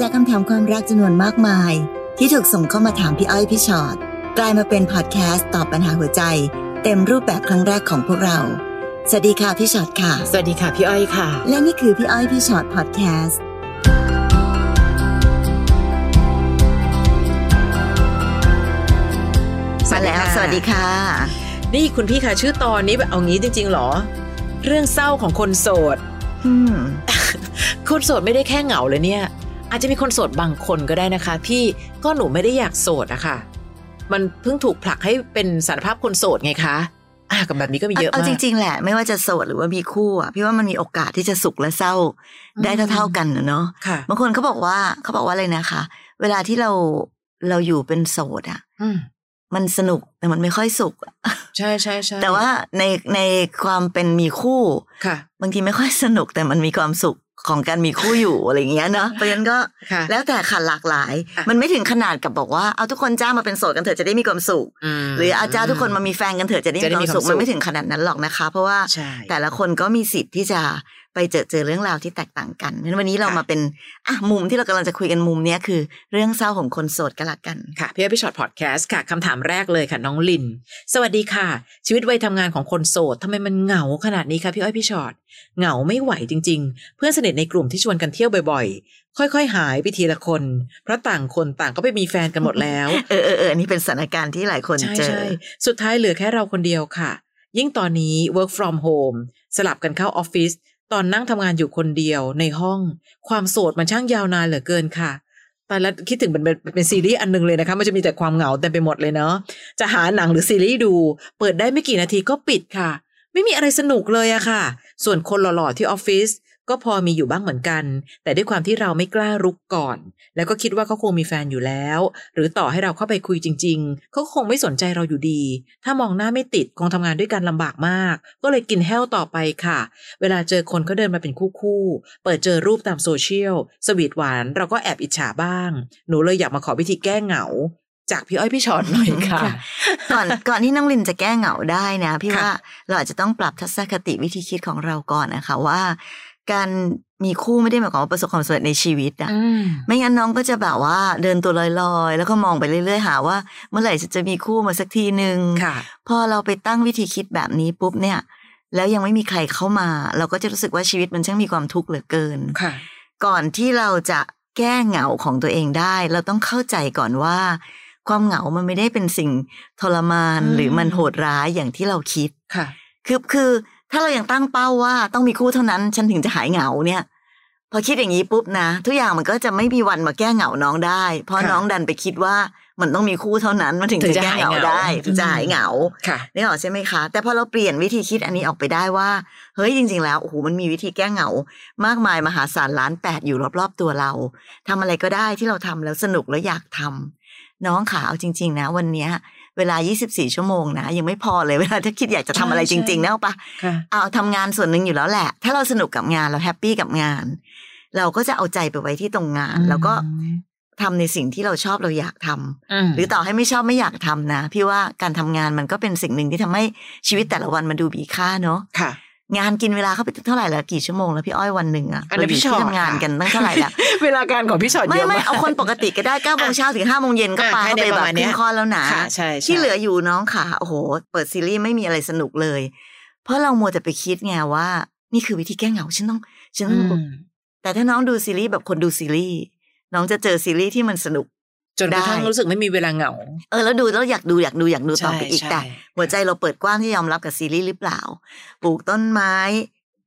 จากคำถามความรักจำนวนมากมาย ที่ถูกส่งเข้ามาถามพี่อ้อยพี่ชอ็อตกลายมาเป็นพอดแคสต์ตอบปัญหาหัวใจ เต็มรูปแบบครั้งแรกของพวกเรา สวัสดีค่ะพี่ชอ็อตค่ะ สวัสดีค่ะพี่อ้อยค่ะ และนี่คือพี่อ้อยพี่ชอ็อตพอดแคสต์มาแล้วสวัสดีค่ะ นี่คุณพี่ค่ะชื่อตอนนี้แบบเอางี้จริงๆหรอ เรื่องเศร้าของคนโสดอืมคนโสดไม่ได้แค่เหงาเลยเนี่ย อาจจะมีคนโสดบางคนก็ได้นะคะ พี่ก็หนูไม่ได้อยากโสดอะค่ะ มันเพิ่งถูกผลักให้เป็นสารภาพคนโสดไงคะอะกับแบบนี้ก็มีเยอะเอามากจริงๆแหละไม่ว่าจะโสดหรือว่ามีคู่อะพี่ว่ามันมีโอกาสที่จะสุขและเศร้าได้เท่าๆกันนะเนาะค่ะบางคนเขาบอกว่าเขาบอกว่าอะไรนะคะ เวลาที่เราเราอยู่เป็นโสดอะอืมมันสนุกแต่มันไม่ค่อยสุขอะใช่ใช่ใช่แต่ว่าในในความเป็นมีคู่ค่ะ บางทีไม่ค่อยสนุกแต่มันมีความสุข ของการมีคู่อยู่อะไรอย่างเงี้ยเนาะเพราะฉะนั้นก็ค่ะแล้วแต่ค่ะหลากหลายอะมันไม่ถึงขนาดกับบอกว่าเอาทุกคนจ้างมาเป็นโสดกันเถอะจะได้มีความสุขมหรืออาจารย์ทุกคนมามีแฟนกันเถอะจะได้จะได้มีมีความสุขความสุขมันไม่ถึงขนาดนั้นหรอกนะคะ เพราะว่าใช่แต่ละคนก็มีสิทธิ์ที่จะ ไปเจอเจอเรื่องราวที่แตกต่างกันเพราะฉะนั้นวันนี้เราค่ะมาเป็นอะมุมที่เรากำลังจะคุยกันมุมเนี้ยคือ เรื่องเศร้าของคนโสดกันละกันค่ะพี่อ้อยพี่ช็อตพอดแคสต์ค่ะคำถามแรกเลยค่ะน้องลิน สวัสดีค่ะ ชีวิตวัยทำงานของคนโสดทำไมมันเหงาขนาดนี้คะพี่อ้อยพี่ช็อตเหงาไม่ไหวจริง ๆ เพื่อนสนิทในกลุ่มที่ชวนกันเที่ยวบ่อยๆ ค่อยๆ หายไปทีละคน เพราะต่างคนต่างก็ไปมีแฟนกันหมดแล้ว เออเออเอออันนี้เป็นสถานการณ์ที่หลายคนใช่เจอใช่สุดท้ายเหลือแค่เราคนเดียวค่ะ ยิ่งตอนนี้ work from home สลับกันเข้าออฟฟิศ ตอนนั่งทำงานอยู่คนเดียวในห้อง ความโสดมันช่างยาวนานเหลือเกินค่ะแต่ละคิดถึงเป็นเป็นซีรีส์อันหนึงเลยนะคะมันจะมีแต่ความเหงาเต็มไปหมดเลยเนาะจะหาหนังหรือซีรีส์ดู เปิดได้ไม่กี่นาทีก็ปิดค่ะ ไม่มีอะไรสนุกเลยอะค่ะ ส่วนคนหล่อๆที่ออฟฟิศ ก็พอมีอยู่บ้างเหมือนกัน แต่ด้วยความที่เราไม่กล้ารุกก่อน แล้วก็คิดว่าเขาคงมีแฟนอยู่แล้ว หรือต่อให้เราเข้าไปคุยจริง ๆ เขาคงไม่สนใจเราอยู่ดี ถ้ามองหน้าไม่ติดคงทำงานด้วยกันลำบากมาก ก็เลยกินแห้วต่อไปค่ะ เวลาเจอคนเขาเดินมาเป็นคู่ๆ เปิดเจอรูปตามโซเชียล สวีทหวาน เราก็แอบอิจฉาบ้าง หนูเลยอยากมาขอวิธีแก้เหงาจากพี่อ้อยพี่ชอตหน่อยค่ะ ก่อนก่อนที่น้องลินจะแก้เหงาได้นะ พี่ค่ะว่าเราอาจจะต้องปรับทัศนคติวิธีคิดของเราก่อนนะคะว่า การมีคู่ไม่ได้หมายความว่าประสบความสำเร็จในชีวิตอะอืมไม่งั้นน้องก็จะแบบว่าเดินตัวลอยๆ แล้วก็มองไปเรื่อยๆ หาว่า เมื่อไหร่จะจะมีคู่มาสักทีหนึ่งค่ะพอเราไปตั้งวิธีคิดแบบนี้ปุ๊บเนี่ย แล้วยังไม่มีใครเข้ามา เราก็จะรู้สึกว่าชีวิตมันช่างมีความทุกข์เหลือเกินค่ะก่อนที่เราจะแก้เหงาของตัวเองได้ เราต้องเข้าใจก่อนว่า ความเหงามันไม่ได้เป็นสิ่งทรมานอืมหรือมันโหดร้ายอย่างที่เราคิดค่ะ คือคือ ถ้าเรายังตั้งเป้าว่าต้องมีคู่เท่านั้น ฉันถึงจะหายเหงาเนี่ย พอคิดอย่างนี้ปุ๊บนะ ทุกอย่างมันก็จะไม่มีวันมาแก้เหงาน้องได้ เพราะค่ะน้องดันไปคิดว่ามันต้องมีคู่เท่านั้นมันถึงถึงจะจะแก้เหงาหายเหงาได้ถึงจะอืมหายเหงาค่ะนี่หรอกใช่ไหมคะ แต่พอเราเปลี่ยนวิธีคิดอันนี้ออกไปได้ว่า เฮ้ยจริง ๆ แล้วโอ้โหมันมีวิธีแก้เหงา มากมายมหาศาลล้านแปดอยู่รอบๆตัวเราทำอะไรก็ได้ที่เราทำแล้วสนุกแล้วอยากทำน้องขาเอาจริง ๆ นะ วันเนี้ย เวลา 24 ชั่วโมงนะ ยังไม่พอเลยเวลาถ้าคิดอยากจะทำอะไรใช่จริงใช่ๆนะเอาปะค่ะเอาทำงานส่วนหนึ่งอยู่แล้วแหละ ถ้าเราสนุกกับงานเราแฮปปี้กับงาน เราก็จะเอาใจไปไว้ที่ตรงงาน แล้วก็ทำในสิ่งที่เราชอบเราอยากทำมหรือต่อให้ไม่ชอบไม่อยากทำนะ พี่ว่าการทำงานมันก็เป็นสิ่งหนึ่งที่ทำให้ชีวิตแต่ละวันมันดูมีค่าเนาะค่ะ งานกินเวลาเข้าไปเท่าไหร่แล้วกี่ชั่วโมงแล้วพี่อ้อยวันหนึ่งอะอันนี้เราอยู่พี่ชอที่บทำงานค่ะกันตั้งเท่าไหร่แล้วเวลาการของพี่ชอตไม่เยอะไม่มากเอาคนปกติก็ได้เก้าโมงเช้าถึงห้าโมงเย็นก็อะปาให้เข้าได้ไปประแบบมาณคเนี้รึ่ยงคอแล้วนะค่ะใช่ใช่ที่เหลืออยู่น้องขาโอ้โห เปิดซีรีส์ไม่มีอะไรสนุกเลย เพราะเรามัวแต่ไปคิดไงว่า นี่คือวิธีแก้เหงาฉันต้องฉันอืต้องมแต่ถ้าน้องดูซีรีส์แบบคนดูซีรีส์น้องจะเจอซีรีส์ที่มันสนุก จนกระทั่งได้รู้สึกไม่มีเวลาเหงา เออแล้วดูแล้วอยากดูอยากดูอยากดูต่อไปอีกใช่แต่ใช่หัวใจเราเปิดกว้างที่ยอมรับกับซีรีส์หรือเปล่า ปลูกต้นไม้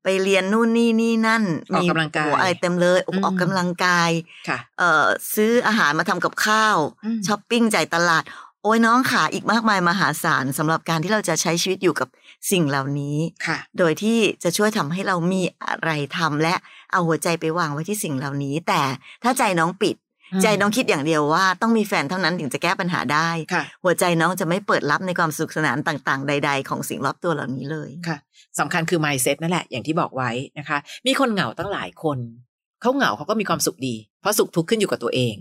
ไปเรียนนู่นนี่นี่นั่นออกกำลังกายโอ้โหอะไรเต็มเลยออกอืมออกกำลังกายค่ะเอ่อซื้ออาหารมาทำกับข้าวอืมช้อปปิ้งจ่ายตลาด โอ้ยน้องขาอีกมากมายมหาศาลสำหรับการที่เราจะใช้ชีวิตอยู่กับสิ่งเหล่านี้ค่ะ โดยที่จะช่วยทำให้เรามีอะไรทำและเอาหัวใจไปวางไว้ที่สิ่งเหล่านี้ แต่ถ้าใจน้องปิดอืม ใจน้องคิดอย่างเดียวว่าต้องมีแฟนเท่านั้นถึงจะแก้ปัญหาได้ค่ะหัวใจน้องจะไม่เปิดรับในความสนุขสนานต่างๆ ใด ๆ ของสิ่งรอบตัวเหล่านี้เลยค่ะสำคัญคือ mindset นั่นแหละอย่างที่บอกไว้นะคะ มีคนเหงาตั้งหลายคนเขาเหงาเขาก็มีความสุขดี เพราะสุขทุกข์ขึ้นอยู่กับตัวเอง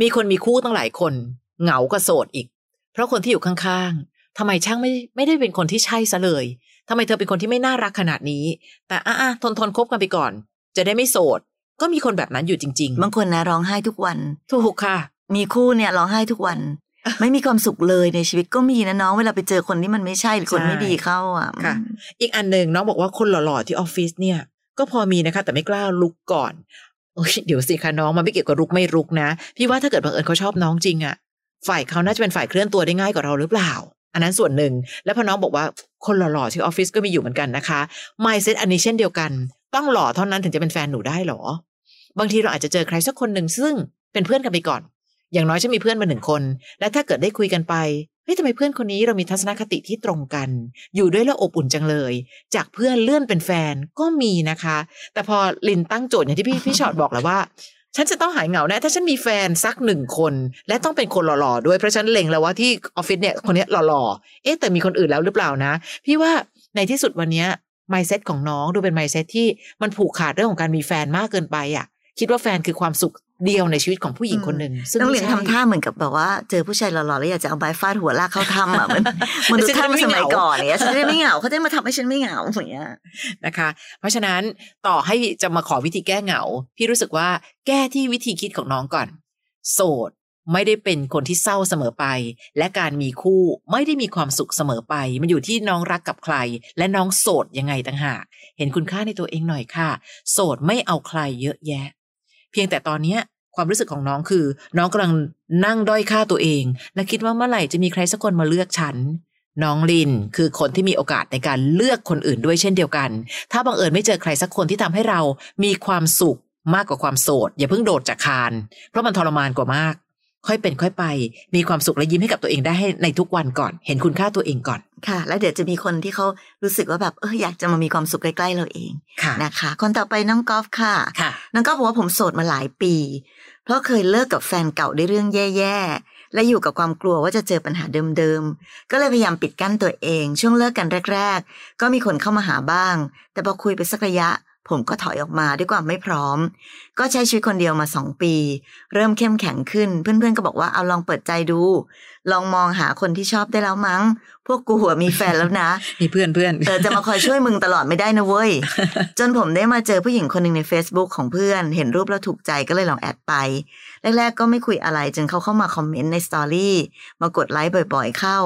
มีคนมีคู่ตั้งหลายคน เหงาก็โสดอีก เพราะคนที่อยู่ข้างๆทำไมช่างไม่ไม่ได้เป็นคนที่ใช่ซะเลยทำไมเธอเป็นคนที่ไม่น่ารักขนาดนี้ แต่อะๆทนทนๆคบกันไปก่อน จะได้ไม่โสด ก็มีคนแบบนั้นอยู่จริงบางคนนะร้องไห้ทุกวันๆถูกค่ะ มีคู่เนี่ยร้องไห้ทุกวัน ไม่มีความสุขเลยในชีวิตก็มีนะน้องเวลาไปเจอคนที่มันไม่ใช่หรือคนใช่ไม่ดีเข้าอะค่ะ อีกอันหนึ่งน้องบอกว่าคนหล่อๆที่ออฟฟิศเนี่ย ก็พอมีนะคะ แต่ไม่กล้าลุกก่อนโอ้ยเดี๋ยวสิคะน้องมันไม่เกี่ยวกับลุกไม่ลุกนะ พี่ว่าถ้าเกิดบังเอิญเขาชอบน้องจริงอะฝ่ายเขาน่าจะเป็นฝ่ายเคลื่อนตัวได้ง่ายกว่าเราหรือเปล่า อันนั้นส่วนหนึ่ง แล้วพอน้องบอกว่าคนหล่อๆที่ออฟฟิศก็มีอยู่เหมือนกันนะคะ mindset อันนี้เช่นเดียวกัน ต้องหล่อเท่านั้นถึงจะเป็นแฟนหนูได้เหรอ บางทีเราอาจจะเจอใครสักคนหนึ่งซึ่งเป็นเพื่อนกันไปก่อน อย่างน้อยฉันมีเพื่อนมาหนึ่งคน และถ้าเกิดได้คุยกันไปเฮ้ยทำไมเพื่อนคนนี้เรามีทัศนคติที่ตรงกัน อยู่ด้วยแล้วอบอุ่นจังเลย จากเพื่อนเลื่อนเป็นแฟนก็มีนะคะ แต่พอลินตั้งโจทย์อย่างที่พี่พี่ชอตบอกแล้วว่า ฉันจะต้องหายเหงาแน่ถ้าฉันมีแฟนสักหนึ่งคน และต้องเป็นคนหล่อๆด้วยเพราะฉันเล็งแล้วว่าที่ออฟฟิศเนี่ยคนนี้หล่อๆเอ๊ะแต่มีคนอื่นแล้วหรือเปล่านะ พี่ว่าในที่สุดวันนี้ย mindset ของน้องดูเป็น mindset ที่มันผูกขาดเรื่องของการมีแฟนมากเกินไปอะ คิดว่าแฟนคือความสุขเดียวในชีวิตของผู้หญิงคนหนึ่งซึ่งต้องไม่เรียนใช่ทำท่าเหมือนกับแบบว่า เจอผู้ชายหล่อๆแล้วอยากจะเอาไม้ฟาดหัวลากเข้าถ้ำอะมันมันดูฉันจะท่าไม่สมัยเหงาก่อนอย่างเงี้ยฉันจะได้ไม่เหงาเขาจะมาทำให้ฉันไม่เหงาอย่างเงี้ยนะคะ เพราะฉะนั้นต่อให้จะมาขอวิธีแก้เหงา พี่รู้สึกว่าแก้ที่วิธีคิดของน้องก่อน โสดไม่ได้เป็นคนที่เศร้าเสมอไป และการมีคู่ไม่ได้มีความสุขเสมอไป มันอยู่ที่น้องรักกับใคร และน้องโสดยังไงต่างหาก เห็นคุณค่าในตัวเองหน่อยค่ะ โสดไม่เอาใครเยอะแยะ เพียงแต่ตอนเนี้ยความรู้สึกของน้องคือ น้องกำลังนั่งด้อยค่าตัวเอง และคิดว่าเมื่อไหร่จะมีใครสักคนมาเลือกฉัน น้องลินคือคนที่มีโอกาสในการเลือกคนอื่นด้วยเช่นเดียวกัน ถ้าบังเอิญไม่เจอใครสักคนที่ทำให้เรามีความสุขมากกว่าความโสด อย่าเพิ่งโดดจากคาน เพราะมันทรมานกว่ามาก ค่อยเป็นค่อยไป มีความสุขและยิ้มให้กับตัวเองได้ให้ในทุกวันก่อน เห็นคุณค่าตัวเองก่อน ค่ะ แล้วเดี๋ยวจะมีคนที่เขารู้สึกว่าแบบเอออยากจะมามีความสุขใกล้ๆเราเองค่ะนะคะ คนต่อไปน้องกอล์ฟค่ะค่ะน้องก็บอกว่าผมโสดมาหลายปี เพราะเคยเลิกกับแฟนเก่าด้วยเรื่องแย่ๆและอยู่กับความกลัวว่าจะเจอปัญหาเดิมๆก็เลยพยายามปิดกั้นตัวเอง ช่วงเลิกกันแรก ๆ ก็มีคนเข้ามาหาบ้าง แต่พอคุยไปสักระยะผมก็ถอยออกมาด้วยความไม่พร้อม ก็ใช้ชีวิตคนเดียวมาสองปี เริ่มเข้มแข็งขึ้น เพื่อนๆก็บอกว่าเอาลองเปิดใจดู ลองมองหาคนที่ชอบได้แล้วมั้ง พวกกูหัวมีแฟนแล้วนะ มีเพื่อนเพื่อนเออจะมาคอยช่วยมึงตลอดไม่ได้นะเว้ย จนผมได้มาเจอผู้หญิงคนหนึ่งใน Facebook ของเพื่อน เห็นรูปแล้วถูกใจก็เลยลองแอดไป แรก ๆ ก็ไม่คุยอะไรจนเขาเข้ามาคอมเมนต์ในสตอรี่มากดไลค์บ่อย ๆ เข้า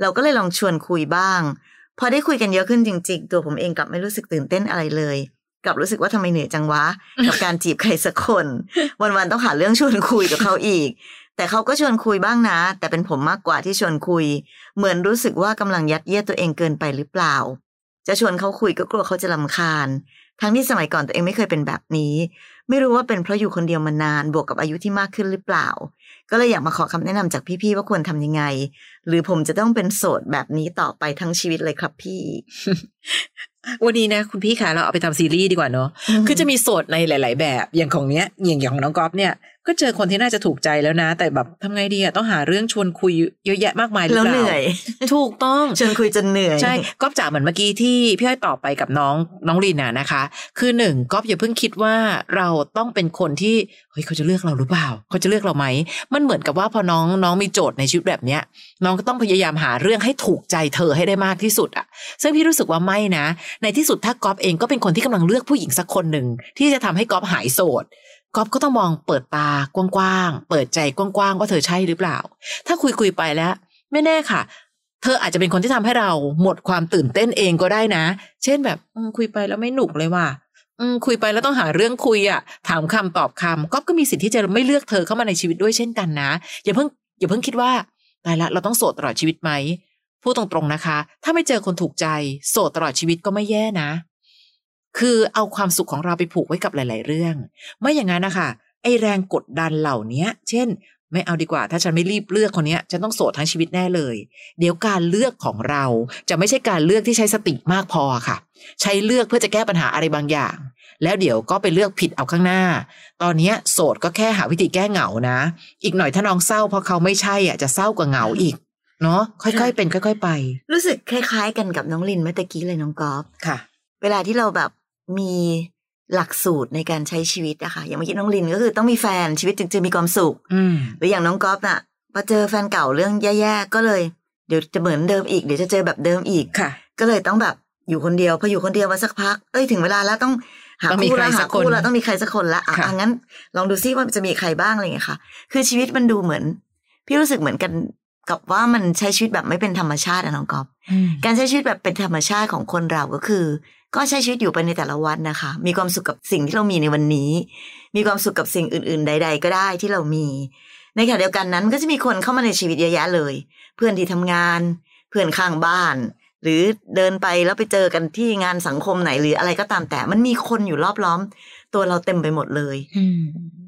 เราก็เลยลองชวนคุยบ้าง พอได้คุยกันเยอะขึ้นจริง ๆ ตัวผมเองกลับไม่รู้สึกตื่นเต้นอะไรเลยกลับรู้สึกว่าทำไมเหนื่อยจังวะ กับการจีบใครสักคน วันๆต้องหาเรื่องชวนคุยกับเขาอีก แต่เขาก็ชวนคุยบ้างนะ แต่เป็นผมมากกว่าที่ชวนคุย เหมือนรู้สึกว่ากำลังยัดเยียดตัวเองเกินไปหรือเปล่า จะชวนเขาคุยก็กลัวเขาจะลำคาญ ทั้งที่สมัยก่อนตัวเองไม่เคยเป็นแบบนี้ ไม่รู้ว่าเป็นเพราะอยู่คนเดียวมานานบวกกับอายุที่มากขึ้นหรือเปล่า ก็เลยอยากมาขอคำแนะนำจากพี่ๆว่าควรทำยังไง หรือผมจะต้องเป็นโสดแบบนี้ต่อไปทั้งชีวิตเลยครับพี่วันนี้นะคุณพี่คะเราเอาไปทำซีรีส์ดีกว่าเนอะคือจะมีโสดในหลาย ๆ แบบอย่างของเนี้ยอย่างอย่างของน้องก๊อฟเนี่ย ก็เจอคนที่น่าจะถูกใจแล้วนะ แต่แบบทำไงดีอะต้องหาเรื่องชวนคุยเยอะแยะมากมายหรือแล้วเปเหล่านื่อย ถูกต้องชวนคุยจนเหนื่อย ใช่ก๊อฟจ๋าเหมือนเมื่อกี้ที่พี่อ้อยตอบไปกับน้องน้องลินน่ะนะคะ คือหนึ่งก๊อฟอย่าเพิ่งคิดว่าเราต้องเป็นคนที่เฮ้ยเขาจะเลือกเราหรือเปล่า เขาจะเลือกเราไหมมันเหมือนกับว่าพอน้องน้องมีโจทย์ในชีวิตแบบเนี้ย น้องก็ต้องพยายามหาเรื่องให้ถูกใจเธอให้ได้มากที่สุดอะซึ่งพี่รู้สึกว่าไม่นะ ในที่สุดถ้าก๊อฟเองก็เป็นคนที่กำลังเลือกผู้หญิงสักคนหนึ่งที่จะทำให้ก๊อฟหายโสด ก๊อฟก็ต้องมองเปิดตากว้างๆ เปิดใจกว้างๆ ว่าเธอใช่หรือเปล่า ถ้าคุยคุยๆไปแล้ว ไม่แน่ค่ะ เธออาจจะเป็นคนที่ทำให้เราหมดความตื่นเต้นเองก็ได้นะ เช่นแบบคุยไปแล้วไม่หนุกเลยว่ะคุยไปแล้วต้องหาเรื่องคุยอะ ถามคำตอบคำก๊อฟก็มีสิทธิ์ที่จะไม่เลือกเธอเข้ามาในชีวิตด้วยเช่นกันนะ อย่าเพิ่งอย่าเพิ่งคิดว่าตายละเราต้องโสดตลอดชีวิตไหมพูดตรงๆนะคะ ถ้าไม่เจอคนถูกใจ โสดตลอดชีวิตก็ไม่แย่นะ คือเอาความสุขของเราไปผูกไว้กับหลาย ๆ เรื่อง ไม่อย่างนั้นนะคะไอแรงกดดันเหล่านี้เช่น ไม่เอาดีกว่า ถ้าฉันไม่รีบเลือกคนเนี้ยฉันต้องโสดทั้งชีวิตแน่เลย เดี๋ยวการเลือกของเราจะไม่ใช่การเลือกที่ใช้สติมากพอค่ะ ใช้เลือกเพื่อจะแก้ปัญหาอะไรบางอย่าง แล้วเดี๋ยวก็ไปเลือกผิดเอาข้างหน้า ตอนเนี้ยโสดก็แค่หาวิธีแก้เหงานะ อีกหน่อยถ้าน้องเศร้าเพราะเขาไม่ใช่อะจะเศร้ากว่าเหงาอีกเนาะค่อยๆเป็นค่อย ๆ ไป รู้สึกคล้าย ๆ กันกับน้องลินเมื่อตะกี้เลยน้องกอล์ฟค่ะ เวลาที่เราแบบ มีหลักสูตรในการใช้ชีวิตอะค่ะ อย่างเมื่อกี้น้องลินก็คือต้องมีแฟนชีวิตจึงจะมีความสุขอืมหรืออย่างน้องก๊อฟน่ะพอเจอแฟนเก่าเรื่องแย่ๆก็เลย เดี๋ยวจะเหมือนเดิมอีกเดี๋ยวจะเจอแบบเดิมอีกค่ะ ก็เลยต้องแบบอยู่คนเดียวพออยู่คนเดียวมาสักพักเอ้ยถึงเวลาแล้วต้องหาต้องมีคู่ใครละสัหากคนคู่ละต้องมีใครสักคนละอะค่ะอะงั้น ลองดูซิว่าจะมีใครบ้างอะไรอย่างเงี้ยค่ะ คือชีวิตมันดูเหมือน พี่รู้สึกเหมือนกันกับว่ามันใช้ชีวิตแบบไม่เป็นธรรมชาติอะน้องกอบอืมการใช้ชีวิตแบบเป็นธรรมชาติของคนเราก็คือ ก็ใช้ชีวิตอยู่ไปในแต่ละวันนะคะ มีความสุขกับสิ่งที่เรามีในวันนี้ มีความสุขกับสิ่งอื่น ๆ ใด ๆ ก็ได้ที่เรามี ในขณะเดียวกันนั้นก็จะมีคนเข้ามาในชีวิตเยอะแยะเลย เพื่อนที่ทำงาน เพื่อนข้างบ้าน หรือเดินไปแล้วไปเจอกันที่งานสังคมไหนหรืออะไรก็ตามแต่ มันมีคนอยู่รอบล้อม ตัวเราเต็มไปหมดเลย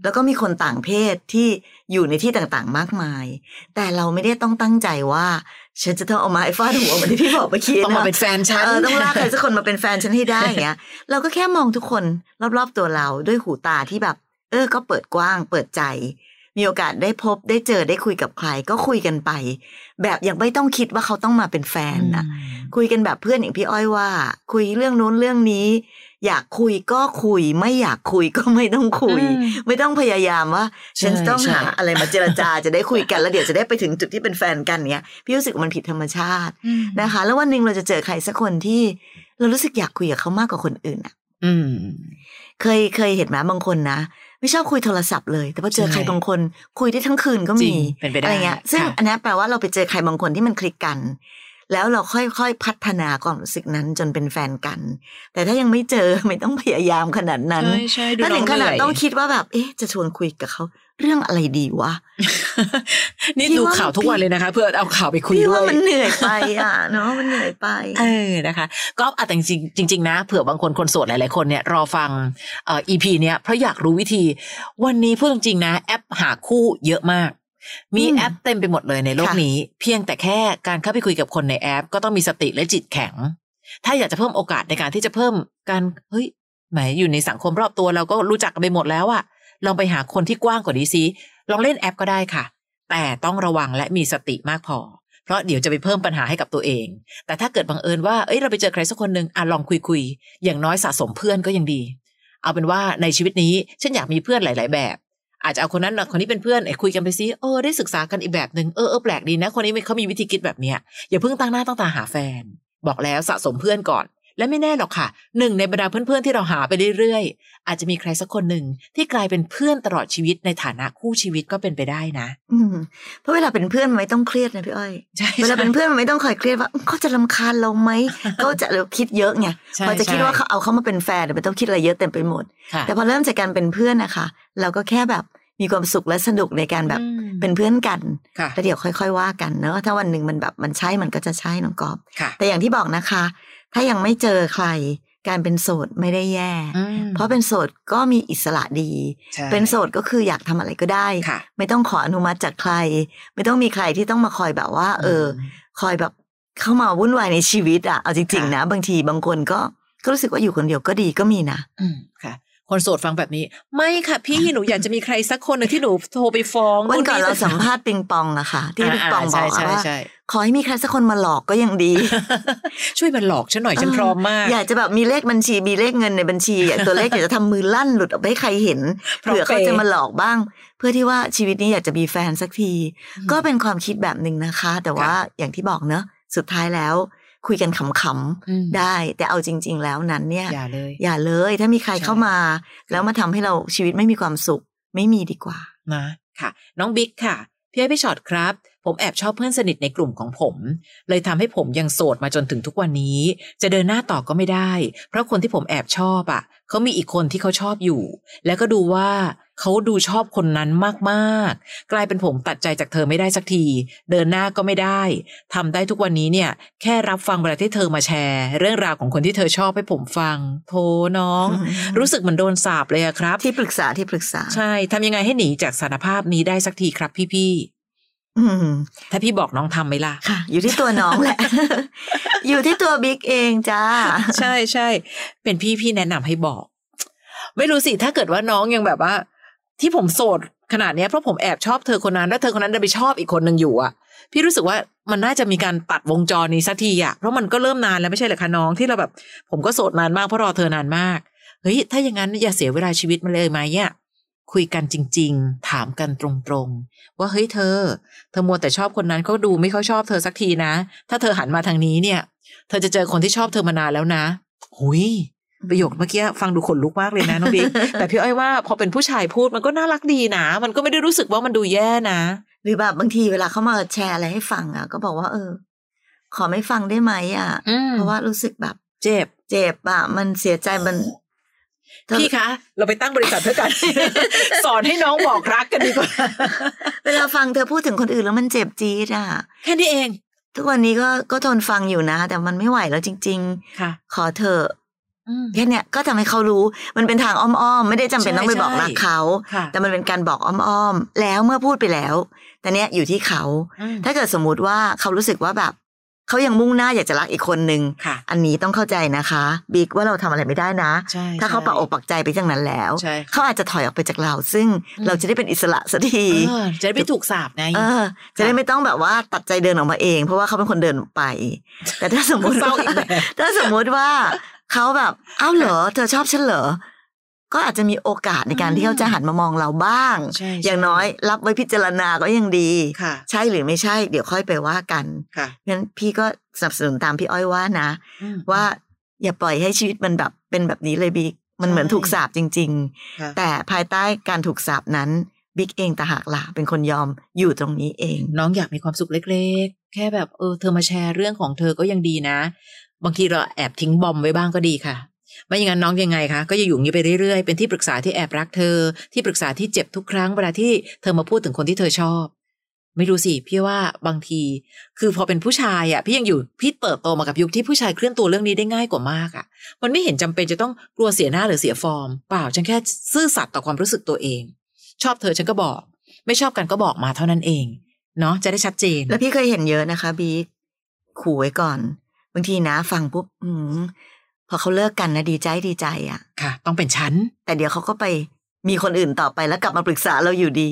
แล้วก็มีคนต่างเพศที่อยู่ในที่ต่างๆ มากมาย แต่เราไม่ได้ต้องตั้งใจว่า ฉันจะต้องเอาไม้ฟาดหัวเหมือนที่พี่บอกเมื่อกี้ต้องมานะเป็นแฟนฉันเออต้องลากใครสักคนมาเป็นแฟนฉันให้ได้อย่างเงี้ย เราก็แค่มองทุกคนรอบๆตัวเราด้วยหูตาที่แบบ เออ ก็เปิดกว้าง เปิดใจ มีโอกาสได้พบได้เจอได้คุยกับใคร ก็คุยกันไป แบบยังไม่ต้องคิดว่าเขาต้องมาเป็นแฟนนะคุยกันแบบเพื่อนอย่างพี่อ้อยว่า คุยเรื่องนู้นเรื่องนี้ อยากคุยก็คุย ไม่อยากคุยก็ไม่ต้องคุยอืมไม่ต้องพยายามว่า ฉันใช่ต้องใช่หาอะไรมาเจรจาจะได้คุยกันแล้วเดี๋ยวจะได้ไปถึงจุดที่เป็นแฟนกันเนี้ยพี่รู้สึกว่ามันผิดธรรมชาติอืมนะคะ แล้ววันหนึ่งเราจะเจอใครสักคนที่ เรารู้สึกอยากคุยกับเขามากกว่าคนอื่นอะอืมเคยเคยเห็นไหมบางคนนะไม่ชอบคุยโทรศัพท์เลย แต่พอเจอใช่ใครบางคนคุยได้ทั้งคืนก็จริมีงเป็นไปได้อะไรเงี้ยซึ่งค่ะอันนี้แปลว่าเราไปเจอใครบางคนที่มันคลิกกัน แล้วเราค่อยๆพัฒนาความรู้สึกนั้นจนเป็นแฟนกัน แต่ถ้ายังไม่เจอไม่ต้องพยายามขนาดนั้นใช่ใช่ดูถ้าน้ถึองงขนาดเหนื่อยต้องคิดว่าแบบ เอ๊ะจะชวนคุยกับเขาเรื่องอะไรดีวะ นี่พี่ดูว่าข่าวทุกวันเลยนะคะ เพื่อเอาข่าวไปคุยพี่ด้วว่ายมันเหนื่อยไปอะเนาะมันเหนื่อยไป เออนะคะ ก็อาแต่จริงๆจริงๆนะเผื่อบางคนคนโสดหลายๆคนเนี่ยรอฟังเอ่อ EP เนี้ยเพราะอยากรู้วิธี วันนี้พูดจริงๆนะ แอปหาคู่เยอะมาก มีอืมแอปเต็มไปหมดเลยในโลกค่ะนี้ เพียงแต่แค่การเข้าไปคุยกับคนในแอป ก็ต้องมีสติและจิตแข็ง ถ้าอยากจะเพิ่มโอกาสในการที่จะเพิ่มการเฮ้ยแหมอยู่ในสังคมรอบตัวเราก็รู้จักกันไปหมดแล้วอะลองไปหาคนที่กว้างกว่านี้ซิลองเล่นแอปก็ได้ค่ะ แต่ต้องระวังและมีสติมากพอ เพราะเดี๋ยวจะไปเพิ่มปัญหาให้กับตัวเอง แต่ถ้าเกิดบังเอิญว่าเอ้ยเราไปเจอใครสักคนหนึ่งอะลองคุยคุยๆอย่างน้อยสะสมเพื่อนก็ยังดี เอาเป็นว่าในชีวิตนี้ฉันอยากมีเพื่อนหลาย ๆ แบบ อาจจะเอาคนนั้นคนนี้เป็นเพื่อนไอ้คุยกันไปซิเออได้ศึกษากันอีกแบบหนึ่งเออเออแปลกดีนะ คนนี้เขามีวิธีคิดแบบเนี้ยอย่าเพิ่งตั้งหน้าตั้งตาหาแฟน บอกแล้วสะสมเพื่อนก่อน และไม่แน่หรอกค่ะหนึ่งในบรรดาเพื่อนๆที่เราหาไปเรื่อยๆ อาจจะมีใครสักคนหนึ่งที่กลายเป็นเพื่อนตลอดชีวิตในฐานะคู่ชีวิตก็เป็นไปได้นะ อืมเพราะเวลาเป็นเพื่อนมันไม่ต้องเครียดนะพี่อ้อยใช่เวลาเป็นเพื่อนมันไม่ต้องคอยเครียดว่าเขาจะรำคาญเราไหมเขาจะเราคิดเยอะไงใช่พอจะคิดใช่ว่าเขาเอาเขามาเป็นแฟนเดี๋ยวมันต้องคิดอะไรเยอะเต็มไปหมดค่ะแต่พอเริ่มจากการเป็นเพื่อนนะคะ เราก็แค่แบบมีความสุขและสนุกในการแบบอืมเป็นเพื่อนกันค่ะแล้วเดี๋ยวค่อย ๆ ว่ากันเนอะถ้าวันหนึ่งมันแบบมันใช่มันก็จะใช่น้องกอบค่ะแต่อย่างที่บอกนะคะ ถ้ายังไม่เจอใคร การเป็นโสดไม่ได้แย่อืมเพราะเป็นโสดก็มีอิสระดีใช่เป็นโสดก็คืออยากทำอะไรก็ได้ค่ะไม่ต้องขออนุมัติจากใคร ไม่ต้องมีใครที่ต้องมาคอยแบบว่า เออ คอยแบบเข้ามาวุ่นวายในชีวิตอะเอาจริงๆนะ บางทีบางคนก็ก็รู้สึกว่าอยู่คนเดียวก็ดีก็มีนะ อืมค่ะ คนโสดฟังแบบนี้ ไม่ค่ะพี่หนูอยากจะมีใครสักคนหนึ่งที่หนูโทรไปฟ้องวันก่อนนี่เราสัมภาษณ์ปิงปองอะค่ะ ที่ปิงปองบอกใช่อะว่าใช่ขอให้มีใครสักคนมาหลอกก็ยังดี ช่วยมันหลอกฉันหน่อยฉันพร้อมมาก อยากจะแบบมีเลขบัญชีมีเลขเงินในบัญชีอยากตัวเลขอยากจะทำมือลั่นหลุดออกไปให้ใครเห็นพร้อมเผื่อเขาเปย์จะมาหลอกบ้าง เพื่อที่ว่าชีวิตนี้อยากจะมีแฟนสักทีอืมก็เป็นความคิดแบบหนึ่งนะคะ แต่ว่าค่ะอย่างที่บอกเนอะสุดท้ายแล้ว คุยกันขำอืมๆได้ แต่เอาจริง ๆ แล้วนั้นเนี่ย อย่าเลย อย่าเลย ถ้ามีใครใช่เข้ามา แล้วมาทำให้เราชีวิตไม่มีความสุข ไม่มีดีกว่านะค่ะ น้องบิ๊กค่ะพี่ไอ้พี่ช็อตครับ ผมแอบชอบเพื่อนสนิทในกลุ่มของผม เลยทำให้ผมยังโสดมาจนถึงทุกวันนี้ จะเดินหน้าต่อก็ไม่ได้ เพราะคนที่ผมแอบชอบอะเขามีอีกคนที่เขาชอบอยู่ แล้วก็ดูว่าเขาดูชอบคนนั้นมากๆ กลายเป็นผมตัดใจจากเธอไม่ได้สักที เดินหน้าก็ไม่ได้ทำได้ทุกวันนี้เนี่ย แค่รับฟังเวลาที่เธอมาแชร์ เรื่องราวของคนที่เธอชอบให้ผมฟัง โทน้องอืมรู้สึกเหมือนโดนสาปเลยอะครับ ที่ปรึกษาที่ปรึกษา ใช่ทำยังไงให้หนีจากสารภาพนี้ได้สักทีครับพี่อืมๆ ถ้าพี่บอกน้องทำไหมล่ะค่ะ อยู่ที่ตัวน้องแหละ อยู่ที่ตัวบิ๊กเองจ้า ใช่ใช่เป็นพี่พี่แนะนำให้บอก ไม่รู้สิ ถ้าเกิดว่าน้องยังแบบว่า ที่ผมโสดขนาดเนี้ยเพราะผมแอบชอบเธอคนนั้นแล้วเธอคนนั้นดันไปชอบอีกคนหนึ่งอยู่อะ พี่รู้สึกว่ามันน่าจะมีการตัดวงจรนี้สักทีอะเพราะมันก็เริ่มนานแล้วไม่ใช่เหรอคะน้องที่เราแบบ ผมก็โสดนานมากเพราะรอเธอนานมากเฮ้ยถ้าอย่างนั้นอย่าเสียเวลาชีวิตมันเลยไหมเนี่ย คุยกันจริง ๆ ถามกันตรงๆ ว่าเฮ้ยเธอ เธอมัวแต่ชอบคนนั้นเขาดูไม่ค่อยชอบเธอสักทีนะ ถ้าเธอหันมาทางนี้เนี่ย เธอจะเจอคนที่ชอบเธอมานานแล้วนะ หุยประโยคเมื่อกี้ฟังดูขนลุกมากเลยนะน้องบิ๊กแต่พี่อ้อยว่าพอเป็นผู้ชายพูดมันก็น่ารักดีนะ มันก็ไม่ได้รู้สึกว่ามันดูแย่นะ หรือแบบบางทีเวลาเขามาแชร์อะไรให้ฟังอะ ก็บอกว่าเออ ขอไม่ฟังได้ไหมอะอืมเพราะว่ารู้สึกแบบ เจ็บ เจ็บอะ มันเสียใจมัน พี่คะ เราไปตั้งบริษัทเพื่อกัน สอนให้น้องบอกรักกันดีกว่า เวลาฟังเธอพูดถึงคนอื่นแล้วมันเจ็บจี๊ดอะ แค่นี้เอง ทุกวันนี้ก็ก็ทนฟังอยู่นะ แต่มันไม่ไหวแล้วจริงค่ะๆขอเธอะอืมแค่เนี้ยก็ทำให้เขารู้มันเป็นทางอ้อมๆ ไม่ได้จำเป็นใช่ต้องไปบอกใช่รักเขาค่ะแต่มันเป็นการบอกอ้อมๆ แล้วเมื่อพูดไปแล้ว แต่เนี้ยอยู่ที่เขาอืมถ้าเกิดสมมุติว่าเขารู้สึกว่าแบบ เขายังมุ่งหน้าอยากจะรักอีกคนนึงค่ะอันนี้ต้องเข้าใจนะคะ บิ๊กว่าเราทำอะไรไม่ได้นะใช่ถ้าเขาใช่ปักอกปักใจไปอย่างนั้นแล้วใช่ค่ะเขาอาจจะถอยออกไปจากเรา ซึ่งอืมเราจะได้เป็นอิสระสักทีเออจะได้ไม่ถูกสาบไงเออจะได้ไม่ต้องแบบว่าตัดใจเดินออกมาเอง เพราะว่าเขาเป็นคนเดินออกไป แต่ถ้าสมมติเศร้าว่าอีกแบบถ้าสมมติว่าเขาแบบอ้าวเหรอเธอชอบฉันเหรอ ก็อาจจะมีโอกาสในการที่เขาจะหันมามองเราบ้างใช่อย่างน้อยรับไว้พิจารณาก็ยังดีค่ะใช่หรือไม่ใช่ เดี๋ยวค่อยไปว่ากันค่ะงั้นพี่ก็สนับสนุนตามพี่อ้อยว่านะอืมว่าอย่าปล่อยให้ชีวิตมันแบบเป็นแบบนี้เลยบิ๊กมันเหมือนใช่ถูกสาปจริงค่ะๆแต่ภายใต้การถูกสาปนั้นบิ๊กเองต่างหากล่ะเป็นคนยอมอยู่ตรงนี้เอง น้องอยากมีความสุขเล็ก ๆ แค่แบบเออเธอมาแชร์เรื่องของเธอก็ยังดีนะ บางทีเราแอบทิ้งบอมไว้บ้างก็ดีค่ะ ไม่อย่างนั้นน้องยังไงคะก็จะอยู่อย่างนี้ไปเรื่อยๆ เป็นที่ปรึกษาที่แอบรักเธอ ที่ปรึกษาที่เจ็บทุกครั้งเวลาที่เธอมาพูดถึงคนที่เธอชอบ ไม่รู้สิพี่ว่าบางที คือพอเป็นผู้ชายอะพี่ยังอยู่พี่เติบโตมากับยุคที่ผู้ชายเคลื่อนตัวเรื่องนี้ได้ง่ายกว่ามากอะ มันไม่เห็นจำเป็นจะต้องกลัวเสียหน้าหรือเสียฟอร์ม เปล่าฉันแค่ซื่อสัตย์ต่อความรู้สึกตัวเอง ชอบเธอฉันก็บอก ไม่ชอบกันก็บอกมาเท่านั้นเองเนาะจะได้ชัดเจน แล้วพี่เคยเห็นเยอะนะคะบิ๊กขู่ไว้ก่อน บางทีนะฟังปุ๊บอื พอเขาเลิกกันนะดีใจดีใจอะ่ะ ค่ะ ต้องเป็นฉัน แต่เดี๋ยวเขาก็ไปมีคนอื่นต่อไปแล้วกลับมาปรึกษาเราอยู่ดี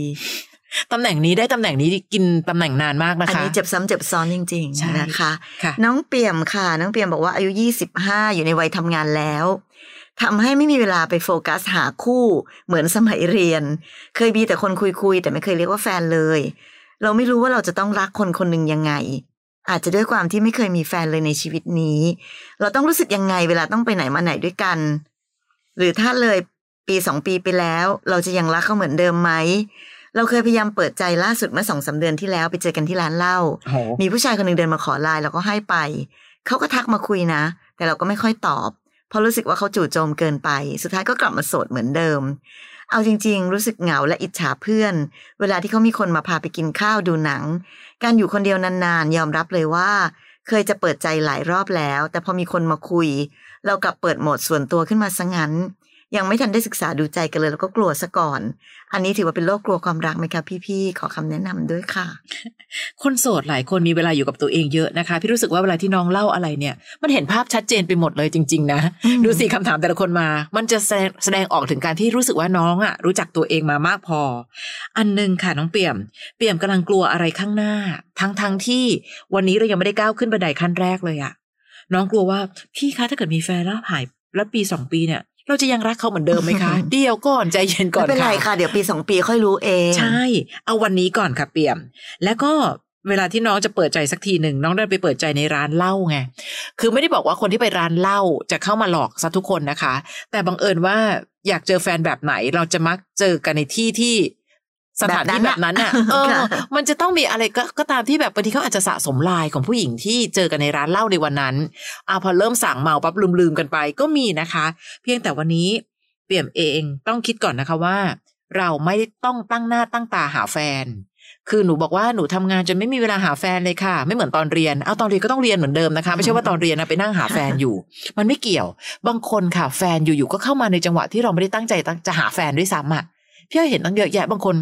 ตำแหน่งนี้ได้ตำแหน่งนี้กินตำแหน่งนานมากนะอันคะนี้เจ็บซ้ำเจ็บซ้อนจริงใช่ๆนะคะค่ะน้องเปี่ยมค่ะ น้องเปี่ยมบอกว่าอายุยี่สิบห้าอยู่ในวัยทำงานแล้วทำให้ไม่มีเวลาไปโฟกัสหาคู่เหมือนสมัยเรียน เคยมีแต่คนคุยๆแต่ไม่เคยเรียกว่าแฟนเลย เราไม่รู้ว่าเราจะต้องรักคนคนหนึ่งยังไง อาจจะด้วยความที่ไม่เคยมีแฟนเลยในชีวิตนี้ เราต้องรู้สึกยังไงเวลาต้องไปไหนมาไหนด้วยกัน หรือถ้าเลยปีสองปีไปแล้ว เราจะยังรักเขาเหมือนเดิมไหมเราเคยพยายามเปิดใจล่าสุดเมื่อสองสาเดือนที่แล้วไปเจอกันที่ร้านเหล้าโอ้โหมีผู้ชายคนหนึ่งเดินมาขอไลน์เราก็ให้ไป เขาก็ทักมาคุยนะ แต่เราก็ไม่ค่อยตอบ เพราะรู้สึกว่าเขาจู่โจมเกินไป สุดท้ายก็กลับมาโสดเหมือนเดิม เอาจริง ๆ รู้สึกเหงาและอิจฉาเพื่อน เวลาที่เขามีคนมาพาไปกินข้าวดูหนัง การอยู่คนเดียวนานๆ ยอมรับเลยว่า เคยจะเปิดใจหลายรอบแล้ว แต่พอมีคนมาคุย เรากลับเปิดโหมดส่วนตัวขึ้นมาซะงั้น ยังไม่ทันได้ศึกษาดูใจกันเลย แล้วก็กลัวซะก่อน อันนี้ถือว่าเป็นโรคกลัวความรักไหมคะพี่ๆขอคำแนะนำด้วยค่ะ คนโสดหลายคนมีเวลาอยู่กับตัวเองเยอะนะคะ พี่รู้สึกว่าเวลาที่น้องเล่าอะไรเนี่ย มันเห็นภาพชัดเจนไปหมดเลยจริง ๆ นะอืมดูสิคำถามแต่ละคนมา มันจะแสดงแสดงออกถึงการที่รู้สึกว่าน้องอะรู้จักตัวเองมามากพอ อันหนึ่งค่ะน้องเปี่ยม เปี่ยมกำลังกลัวอะไรข้างหน้า ทั้งทั้งที่วันนี้เรายังไม่ได้ก้าวขึ้นบันไดขั้นแรกเลยอะน้องกลัวว่าพี่คะถ้าเกิดมีแฟนแล้วหายแล้วปีสองปีเนี่ย เราจะยังรักเขาเหมือนเดิมไหมคะ เดี๋ยวก่อนใจเย็นก่อนไม่เป็นไรค่ะค่ะ เดี๋ยวปีสองปีค่อยรู้เอง ใช่ เอาวันนี้ก่อนค่ะเปี่ยม แล้วก็เวลาที่น้องจะเปิดใจสักทีหนึ่งน้องได้ไปเปิดใจในร้านเหล้าไง คือไม่ได้บอกว่าคนที่ไปร้านเหล้าจะเข้ามาหลอกซะทุกคนนะคะ แต่บังเอิญว่าอยากเจอแฟนแบบไหนเราจะมักเจอกันในที่ที่ สถานที่แบแบบบนั้นั้นนอะน่ะเออค่ะมันจะต้องมีอะไรก็ก็ตามที่แบบบางทีเขาอาจจะสะสมลายของผู้หญิงที่เจอกันในร้านเหล้าในวันนั้นอ่าพอเริ่มสั่งเมาปั๊บลืมๆกันไปก็มีนะคะ เพียงแต่วันนี้เปี่ยมเองต้องคิดก่อนนะคะว่า เราไม่ได้ต้องตั้งหน้าตั้งตาหาแฟน คือหนูบอกว่าหนูทำงานจนไม่มีเวลาหาแฟนเลยค่ะ ไม่เหมือนตอนเรียนเอาตอนเรียนก็ต้องเรียนเหมือนเดิมนะคะ ไม่ใช่ว่าตอนเรียนนะไปนั่งหาแฟนอยู่ มันไม่เกี่ยว บางคนค่ะ แฟนอยู่ๆก็เข้ามาในจังหวะที่เราไม่ได้ตั้งใจตั้งจะหาแฟนด้วยซ้ำอะพี่อ้อยเห็นตั้งเยอะแยะบางคน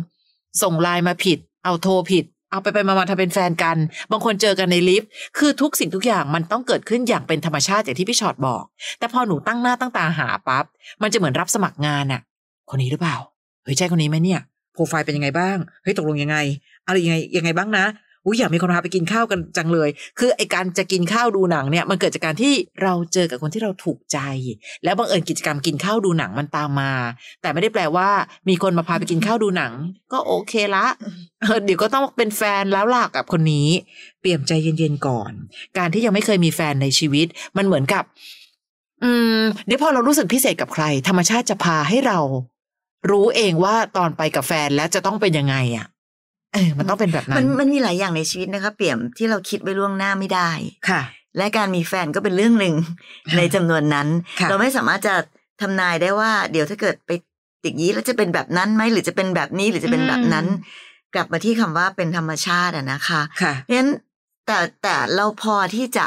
ส่งไลน์มาผิด เอาโทรผิด เอาไปไปมามาทำเป็นแฟนกัน บางคนเจอกันในลิฟต์คือทุกสิ่งทุกอย่างมันต้องเกิดขึ้นอย่างเป็นธรรมชาติอย่างที่พี่ชอตบอก แต่พอหนูตั้งหน้าตั้งตาหาปั๊บมันจะเหมือนรับสมัครงานอะคนนี้หรือเปล่าเฮ้ยใช่คนนี้ไหมเนี่ยโปรไฟล์เป็นยังไงบ้างเฮ้ยตกลงยังไงอะไรยังไงยังไงบ้างนะ อุ้ยอยากมีคนพาไปกินข้าวกันจังเลย คือไอการจะกินข้าวดูหนังเนี่ยมันเกิดจากการที่เราเจอกับคนที่เราถูกใจ แล้วบังเอิญกิจกรรมกินข้าวดูหนังมันตามมา แต่ไม่ได้แปลว่า มีคนมาพาไปกินข้าวดูหนัง ก็โอเคละเดี๋ยวก็ต้องเป็นแฟนแล้วล่ะกับคนนี้ เปลี่ยมใจเย็นๆก่อน การที่ยังไม่เคยมีแฟนในชีวิต มันเหมือนกับ อืมเดี๋ยวพอเรารู้สึกพิเศษกับใคร ธรรมชาติจะพาให้เรา รู้เองว่าตอนไปกับแฟนแล้วจะต้องเป็นยังไงอะ เออมันต้องเป็นแบบนั้มันนมันมีหลายอย่างในชีวิตนะคะเปี่ยมที่เราคิดไว้ล่วงหน้าไม่ได้ค่ะ และการมีแฟนก็เป็นเรื่องหนึ่งในจำนวนนั้นค่ะเราไม่สามารถจะทำนายได้ว่า เดี๋ยวถ้าเกิดไปติดยี้แล้วจะเป็นแบบนั้นไหมหรือจะเป็นแบบนี้หรือจะเป็นแบบนั้น กลับมาที่คำว่าเป็นธรรมชาติอะนะคะค่ะเพราะฉะนั้นแต่แต่เราพอที่จะ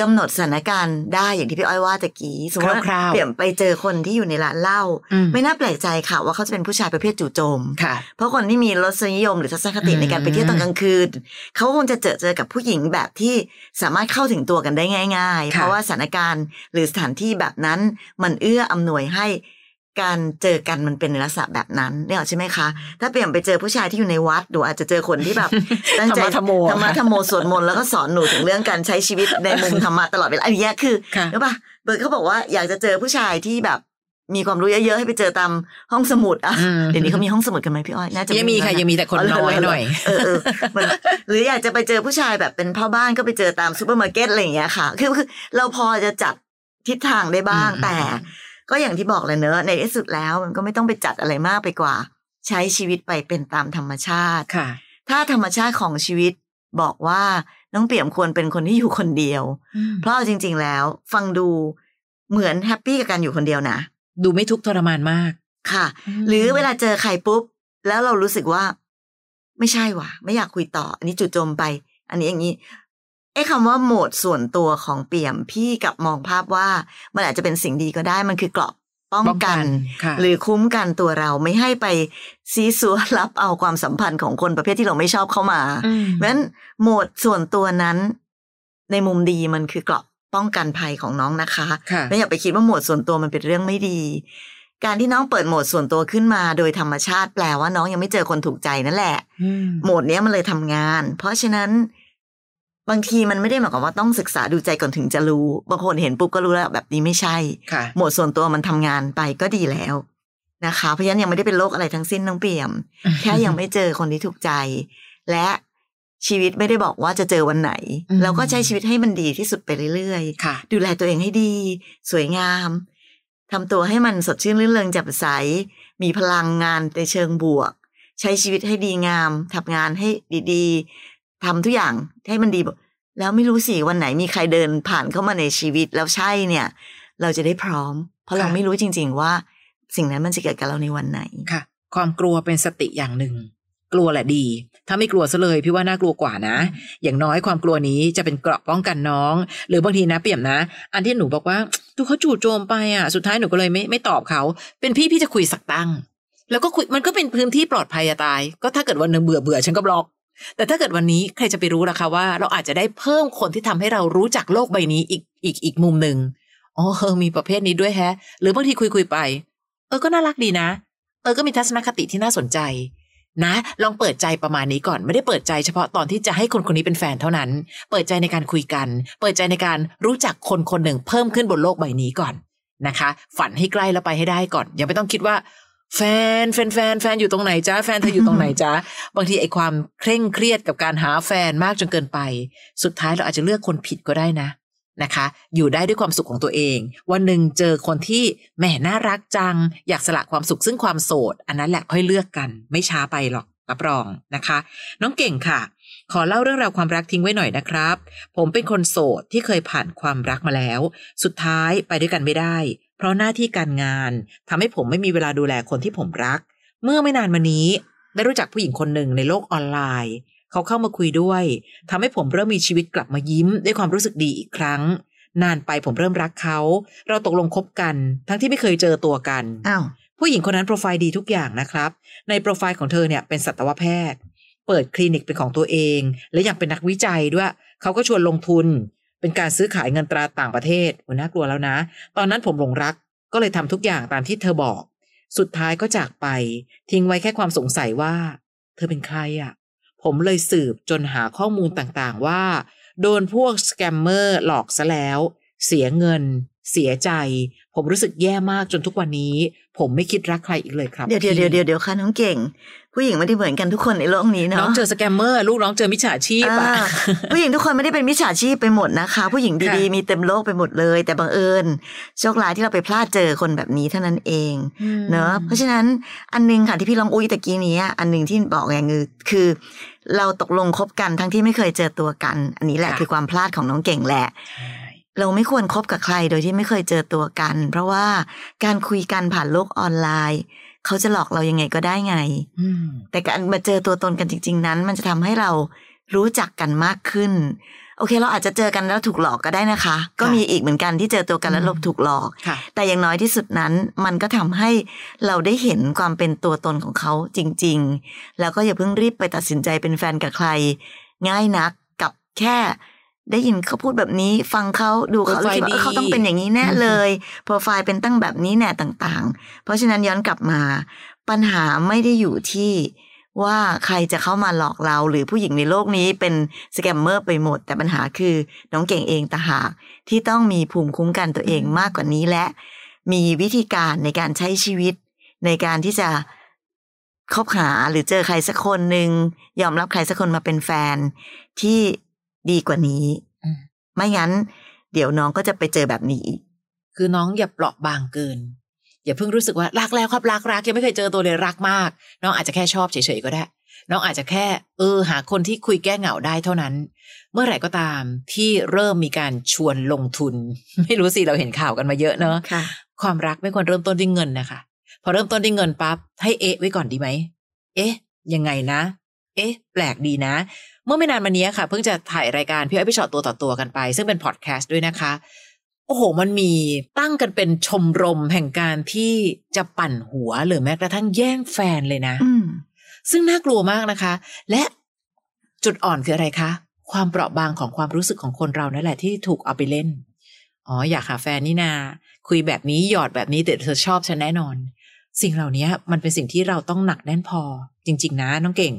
กำหนดสถานการณ์ได้อย่างที่พี่อ้อยว่าตะกี้สมมติว่าคร่าวๆเปลี่ยนไปเจอคนที่อยู่ในร้านเหล้าอืมไม่น่าแปลกใจค่ะ ว่าเขาจะเป็นผู้ชายประเภทจู่โจมค่ะเพราะคนที่มีรสนิยมหรือทัศนคติอืมในการไปเที่ยวตอนกลางคืนเขาคงจะเจอเจอกับผู้หญิงแบบที่สามารถเข้าถึงตัวกันได้ง่าย ๆ เพราะว่าสถานการณ์หรือสถานที่แบบนั้นมันเอื้ออำนวยให้ การเจอกันมันเป็นในลักษณะแบบนั้นเนี่ยใช่ไหมคะ ถ้าเปลี่ยนไปเจอผู้ชายที่อยู่ในวัดหนูอาจจะเจอคนที่แบบตั้งใจธรรมะธรรมโมธรรมะธรรมโมสวดมนต์แล้วก็สอนหนูถึงเรื่องการใช้ชีวิตในมุมธรรมะตลอดเวลาอันเนี้ยคือค่ะรู้ป่ะเบิร์ดเขาบอกว่าอยากจะเจอผู้ชายที่แบบมีความรู้เยอะๆให้ไปเจอตามห้องสมุดอะอืมเดี๋ยวนี้เขามีห้องสมุดกันไหมพี่อ้อยน่าจะยังมีค่ะยังมีแต่คนน้อยหน่อยเออเออมันหรืออยากจะไปเจอผู้ชายแบบเป็นพ่อบ้านก็ไปเจอตามซูเปอร์มาร์เก็ตอะไรอย่างเงี้ยค่ะ คือคือเราพอจะจัดทิศทางได้บ้างอืมแต่ ก็อย่างที่บอกเลยเนอะในที่สุดแล้วมันก็ไม่ต้องไปจัดอะไรมากไปกว่า ใช้ชีวิตไปเป็นตามธรรมชาติค่ะ ถ้าธรรมชาติของชีวิตบอกว่าน้องเปี่ยมควรเป็นคนที่อยู่คนเดียว เพราะเอาจริง ๆ แล้ว ฟังดูเหมือนแฮปปี้กับการอยู่คนเดียวนะดูไม่ทุกข์ทรมานมากค่ะ หรือเวลาเจอใครปุ๊บ แล้วเรารู้สึกว่า ไม่ใช่ว่ะ ไม่อยากคุยต่อ อันนี้จุดจมไป อันนี้อย่างนี้ ไอ้คำว่าโหมดส่วนตัวของเปี่ยมพี่กลับมองภาพว่า มันอาจจะเป็นสิ่งดีก็ได้มันคือเกราะป้องป้องกักันนค่ะหรือคุ้มกันตัวเราไม่ให้ไปซีซัวรับเอาความสัมพันธ์ของคนประเภทที่เราไม่ชอบเข้ามาอืมเพราะฉะนั้นโหมดส่วนตัวนั้น ในมุมดีมันคือเกราะป้องกันภัยของน้องนะคะค่ะไม่อย่าไปคิดว่าโหมดส่วนตัวมันเป็นเรื่องไม่ดี การที่น้องเปิดโหมดส่วนตัวขึ้นมา โดยธรรมชาติแปลว่าน้องยังไม่เจอคนถูกใจนั่นแหละอืมโหมดเนี้ยมันเลยทำงาน เพราะฉะนั้น บางทีมันไม่ได้หมายความว่าต้องศึกษาดูใจก่อนถึงจะรู้ บางคนเห็นปุ๊บก็รู้แล้วแบบนี้ไม่ใช่ค่ะโหมดส่วนตัวมันทำงานไปก็ดีแล้วนะคะ เพราะฉะนั้นยังไม่ได้เป็นโรคอะไรทั้งสิ้นน้องเปี่ยม แค่ยังไม่เจอคนที่ถูกใจ และชีวิตไม่ได้บอกว่าจะเจอวันไหนอืมเราก็ใช้ชีวิตให้มันดีที่สุดไปเรื่อยๆค่ะดูแลตัวเองให้ดี สวยงามทำตัวให้มันสดชื่นรื่นเริงแจ่มใส มีพลังงานในเชิงบวก ใช้ชีวิตให้ดีงามทำงานให้ดีๆ ทำทุกอย่างให้มันดีหมดแล้วไม่รู้สิวันไหนมีใครเดินผ่านเข้ามาในชีวิตแล้วใช่เนี่ย เราจะได้พร้อม เพราะเราค่ะไม่รู้จริง ๆ ว่าสิ่งนั้นมันจะเกิดกับเราในวันไหนค่ะ ความกลัวเป็นสติอย่างหนึ่ง กลัวแหละดี ถ้าไม่กลัวซะเลยพี่ว่าน่ากลัวกว่านะ อย่างน้อยความกลัวนี้จะเป็นเกราะป้องกันน้อง หรือบางทีนะเปี่ยมนะ อันที่หนูบอกว่าดูเขาจู่โจมไปอะสุดท้ายหนูก็เลยไม่ไม่ตอบเขา เป็นพี่พี่จะคุยสักตั้ง แล้วก็คุยมันก็เป็นพื้นที่ปลอดภัยอะตาย ก็ถ้าเกิดวันหนึ่งเบื่อเบื่อฉันก็บล็อก แต่ถ้าเกิดวันนี้ใครจะไปรู้ล่ะคะว่า เราอาจจะได้เพิ่มคนที่ทำให้เรารู้จักโลกใบนี้อีกอีกอีกมุมหนึ่งอ๋อเออมีประเภทนี้ด้วยแฮะ หรือบางทีคุยคุยไป เออก็น่ารักดีนะ เออก็มีทัศนคติที่น่าสนใจ นะ ลองเปิดใจประมาณนี้ก่อนไม่ได้เปิดใจเฉพาะตอนที่จะให้คนคนนี้เป็นแฟนเท่านั้น เปิดใจในการคุยกัน เปิดใจในการรู้จักคนคนหนึ่งเพิ่มขึ้นบนโลกใบนี้ก่อนนะคะ ฝันให้ใกล้แล้วไปให้ได้ก่อน อย่าไม่ต้องคิดว่า แฟนแฟนแฟนแฟนอยู่ตรงไหนจ้าแฟนเธออยู่ตรงไหนจ้าบางทีไอ้ความเคร่งเครียดกับการหาแฟนมากจนเกินไป สุดท้ายเราอาจจะเลือกคนผิดก็ได้นะนะคะ อยู่ได้ด้วยความสุขของตัวเอง วันหนึ่งเจอคนที่แหมน่ารักจัง อยากสละความสุขซึ่งความโสด อันนั้นแหละค่อยเลือกกัน ไม่ช้าไปหรอกรับรองนะคะ น้องเก่งค่ะ ขอเล่าเรื่องราวความรักทิ้งไว้หน่อยนะครับ ผมเป็นคนโสดที่เคยผ่านความรักมาแล้ว สุดท้ายไปด้วยกันไม่ได้ เพราะหน้าที่การงานทำให้ผมไม่มีเวลาดูแลคนที่ผมรัก เมื่อไม่นานมานี้ ได้รู้จักผู้หญิงคนหนึ่งในโลกออนไลน์ เขาเข้ามาคุยด้วยทำให้ผมเริ่มมีชีวิตกลับมายิ้มด้วยความรู้สึกดีอีกครั้ง นานไปผมเริ่มรักเขา เราตกลงคบกัน ทั้งที่ไม่เคยเจอตัวกันอ้าวผู้หญิงคนนั้นโปรไฟล์ดีทุกอย่างนะครับ ในโปรไฟล์ของเธอเนี่ยเป็นสัตวแพทย์ เปิดคลินิกเป็นของตัวเอง และยังเป็นนักวิจัยด้วย เขาก็ชวนลงทุน เป็นการซื้อขายเงินตราต่างประเทศโอ้น่ากลัวแล้วนะ ตอนนั้นผมหลงรักก็เลยทำทุกอย่างตามที่เธอบอก สุดท้ายก็จากไปทิ้งไว้แค่ความสงสัยว่า เธอเป็นใครอะ่ะ ผมเลยสืบจนหาข้อมูลต่างๆว่า โดนพวก scammer หลอกซะแล้ว เสียเงิน เสียใจ ผมรู้สึกแย่มากจนทุกวันนี้ ผมไม่คิดรักใครอีกเลยครับ เดี๋ยวเดี๋ยวพี่เดี๋ยวเดี๋ยวเดี๋ยวค่ะน้องเก่ง ผู้หญิงไม่ได้เหมือนกันทุกคนในโลกนี้น้องเนาะเจอ scammer ลูกน้องเจอมิจฉาชีพอ่าอะผู้หญิงทุกคนไม่ได้เป็นมิจฉาชีพไปหมดนะคะ ผู้หญิงดีค่ะๆมีเต็มโลกไปหมดเลย แต่บังเอิญโชคร้ายที่เราไปพลาดเจอคนแบบนี้เท่านั้นเองเนอะเพราะฉะนั้นอันหนึงค่ะที่พี่ลองอุ้ยตะกี้นี้อะอันหนึ่งที่บอกอย่างคือคือ เราตกลงคบกันทั้งที่ไม่เคยเจอตัวกัน อันนี้แหละค่ะคือความพลาดของน้องเก่งแหละ เราไม่ควรคบกับใครโดยที่ไม่เคยเจอตัวกัน เพราะว่าการคุยกันผ่านโลกออนไลน์ เขาจะหลอกเรายังไงก็ได้ไงอืมแต่การมาเจอตัวตนกันจริง ๆ นั้น มันจะทำให้เรารู้จักกันมากขึ้น โอเค เราอาจจะเจอกันแล้วถูกหลอกก็ได้นะคะ ก็มีอีกเหมือนกันที่เจอตัวกันแล้วอืมลบถูกหลอกค่ะแต่อย่างน้อยที่สุดนั้น มันก็ทำให้เราได้เห็นความเป็นตัวตนของเขาจริง ๆ แล้วก็อย่าเพิ่งรีบไปตัดสินใจเป็นแฟนกับใคร ง่ายนักกับแค่ ได้ยินเขาพูดแบบนี้ ฟังเขาดูเขาโปรไฟล์คิดว่าเออดีเขาต้องเป็นอย่างนี้แน่เลยโปรไฟล์เป็นตั้งแบบนี้แน่ต่าง ๆ เพราะฉะนั้นย้อนกลับมา ปัญหาไม่ได้อยู่ที่ว่าใครจะเข้ามาหลอกเราหรือผู้หญิงในโลกนี้เป็นสแกมเมอร์ไปหมด แต่ปัญหาคือน้องเก่งเองต่างหากที่ต้องมีภูมิคุ้มกันตัวเองมากกว่านี้และ มีวิธีการในการใช้ชีวิต ในการที่จะคบหาหรือเจอใครสักคนหนึ่งยอมรับใครสักคนมาเป็นแฟน ที่ ดีกว่านี้อืมไม่งั้น เดี๋ยวน้องก็จะไปเจอแบบนี้อีกคือน้องอย่าเปราะบางเกิน อย่าเพิ่งรู้สึกว่ารักแล้วครับรักรักยังไม่เคยเจอตัวเลยรักมาก น้องอาจจะแค่ชอบเฉยๆก็ได้ น้องอาจจะแค่ เออ หาคนที่คุยแก้เหงาได้เท่านั้น เมื่อไหร่ก็ตามที่เริ่มมีการชวนลงทุน ไม่รู้สิเราเห็นข่าวกันมาเยอะเนอะค่ะความรักไม่ควรเริ่มต้นด้วยเงินนะคะพอเริ่มต้นด้วยเงินปั๊บให้เอ๊ะไว้ก่อนดีไหมเอ๊ะยังไงนะ เอ๊ะ แปลกดีนะ เมื่อไม่นานมานี้ค่ะ เพิ่งจะถ่ายรายการพี่อ้อยพี่ชอตตัวต่อตัวกันไป ซึ่งเป็นพอดแคสต์ด้วยนะคะ โอ้โห มันมีตั้งกันเป็นชมรมแห่งการที่จะปั่นหัวหรือแม้กระทั่งแย่งแฟนเลยนะอืมซึ่งน่ากลัวมากนะคะ และจุดอ่อนคืออะไรคะ ความเปราะบางของความรู้สึกของคนเรานั่นแหละที่ถูกเอาไปเล่น อ๋ออยากหาแฟนนี่นา คุยแบบนี้หยอดแบบนี้แต่เธอชอบฉันแน่นอน สิ่งเหล่านี้มันเป็นสิ่งที่เราต้องหนักแน่นพอ จริง ๆ นะน้องเก่ง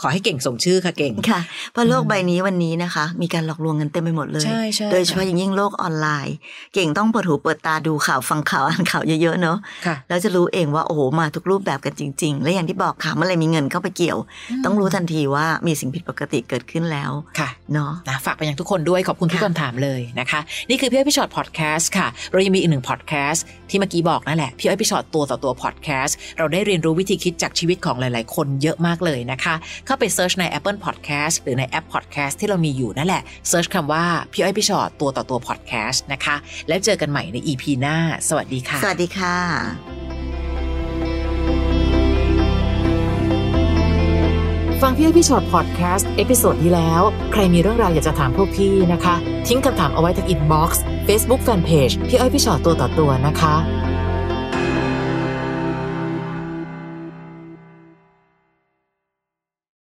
ขอให้เก่งสมชื่อค่ะเก่งค่ะเพราะโลกอืมใบนี้วันนี้นะคะ มีการหลอกลวงกันเต็มไปหมดเลยใช่ใช่โดยเฉพาะอย่างยิ่งโลกออนไลน์ เก่งต้องเปิดหูเปิดตาดูข่าวฟังข่าวอ่านข่าวเยอะๆเนอะค่ะแล้วจะรู้เองว่าโอ้โหมาทุกรูปแบบกันจริง ๆ และอย่างที่บอกค่ะเมื่อไหรมีเงินเข้าไปเกี่ยว ต้องรู้ทันทีว่ามีสิ่งผิดปกติเกิดขึ้นแล้วค่ะเนาะนะฝากไปยังทุกคนด้วยขอบคุณทุกค่ะคำถามเลยนะคะ นี่คือพี่อ้อยพี่ชอตพอดแคสต์ค่ะเรายังมีอีกหนึ่งพอดแคสต์ที่เมื่อกี้บอกนั่นแหละพี่อ้อยพี่ชอตตัวต่อตัวพอดแคสต์เราได้เรียนรู้วิธีคิดจากชีวิตของหลาย ๆ คนเยอะมากเลยนะคะเข้าไป search ใน Apple Podcast หรือในแอป Podcast ที่เรามีอยู่นั่นแหละ search คำว่าพี่อ้อยพี่ฉอดตัวต่อตัวพอดแคสต์นะคะ แล้วเจอกันใหม่ใน EP หน้า สวัสดีค่ะ สวัสดีค่ะฟังพี่อ้อยพี่ฉอด podcast episode ที่แล้ว ใครมีเรื่องราวอยากจะถามพวกพี่นะคะ ทิ้งคำถามเอาไว้ที่ inbox Facebook fanpage พี่อ้อยพี่ฉอดตัวต่อตัวนะคะ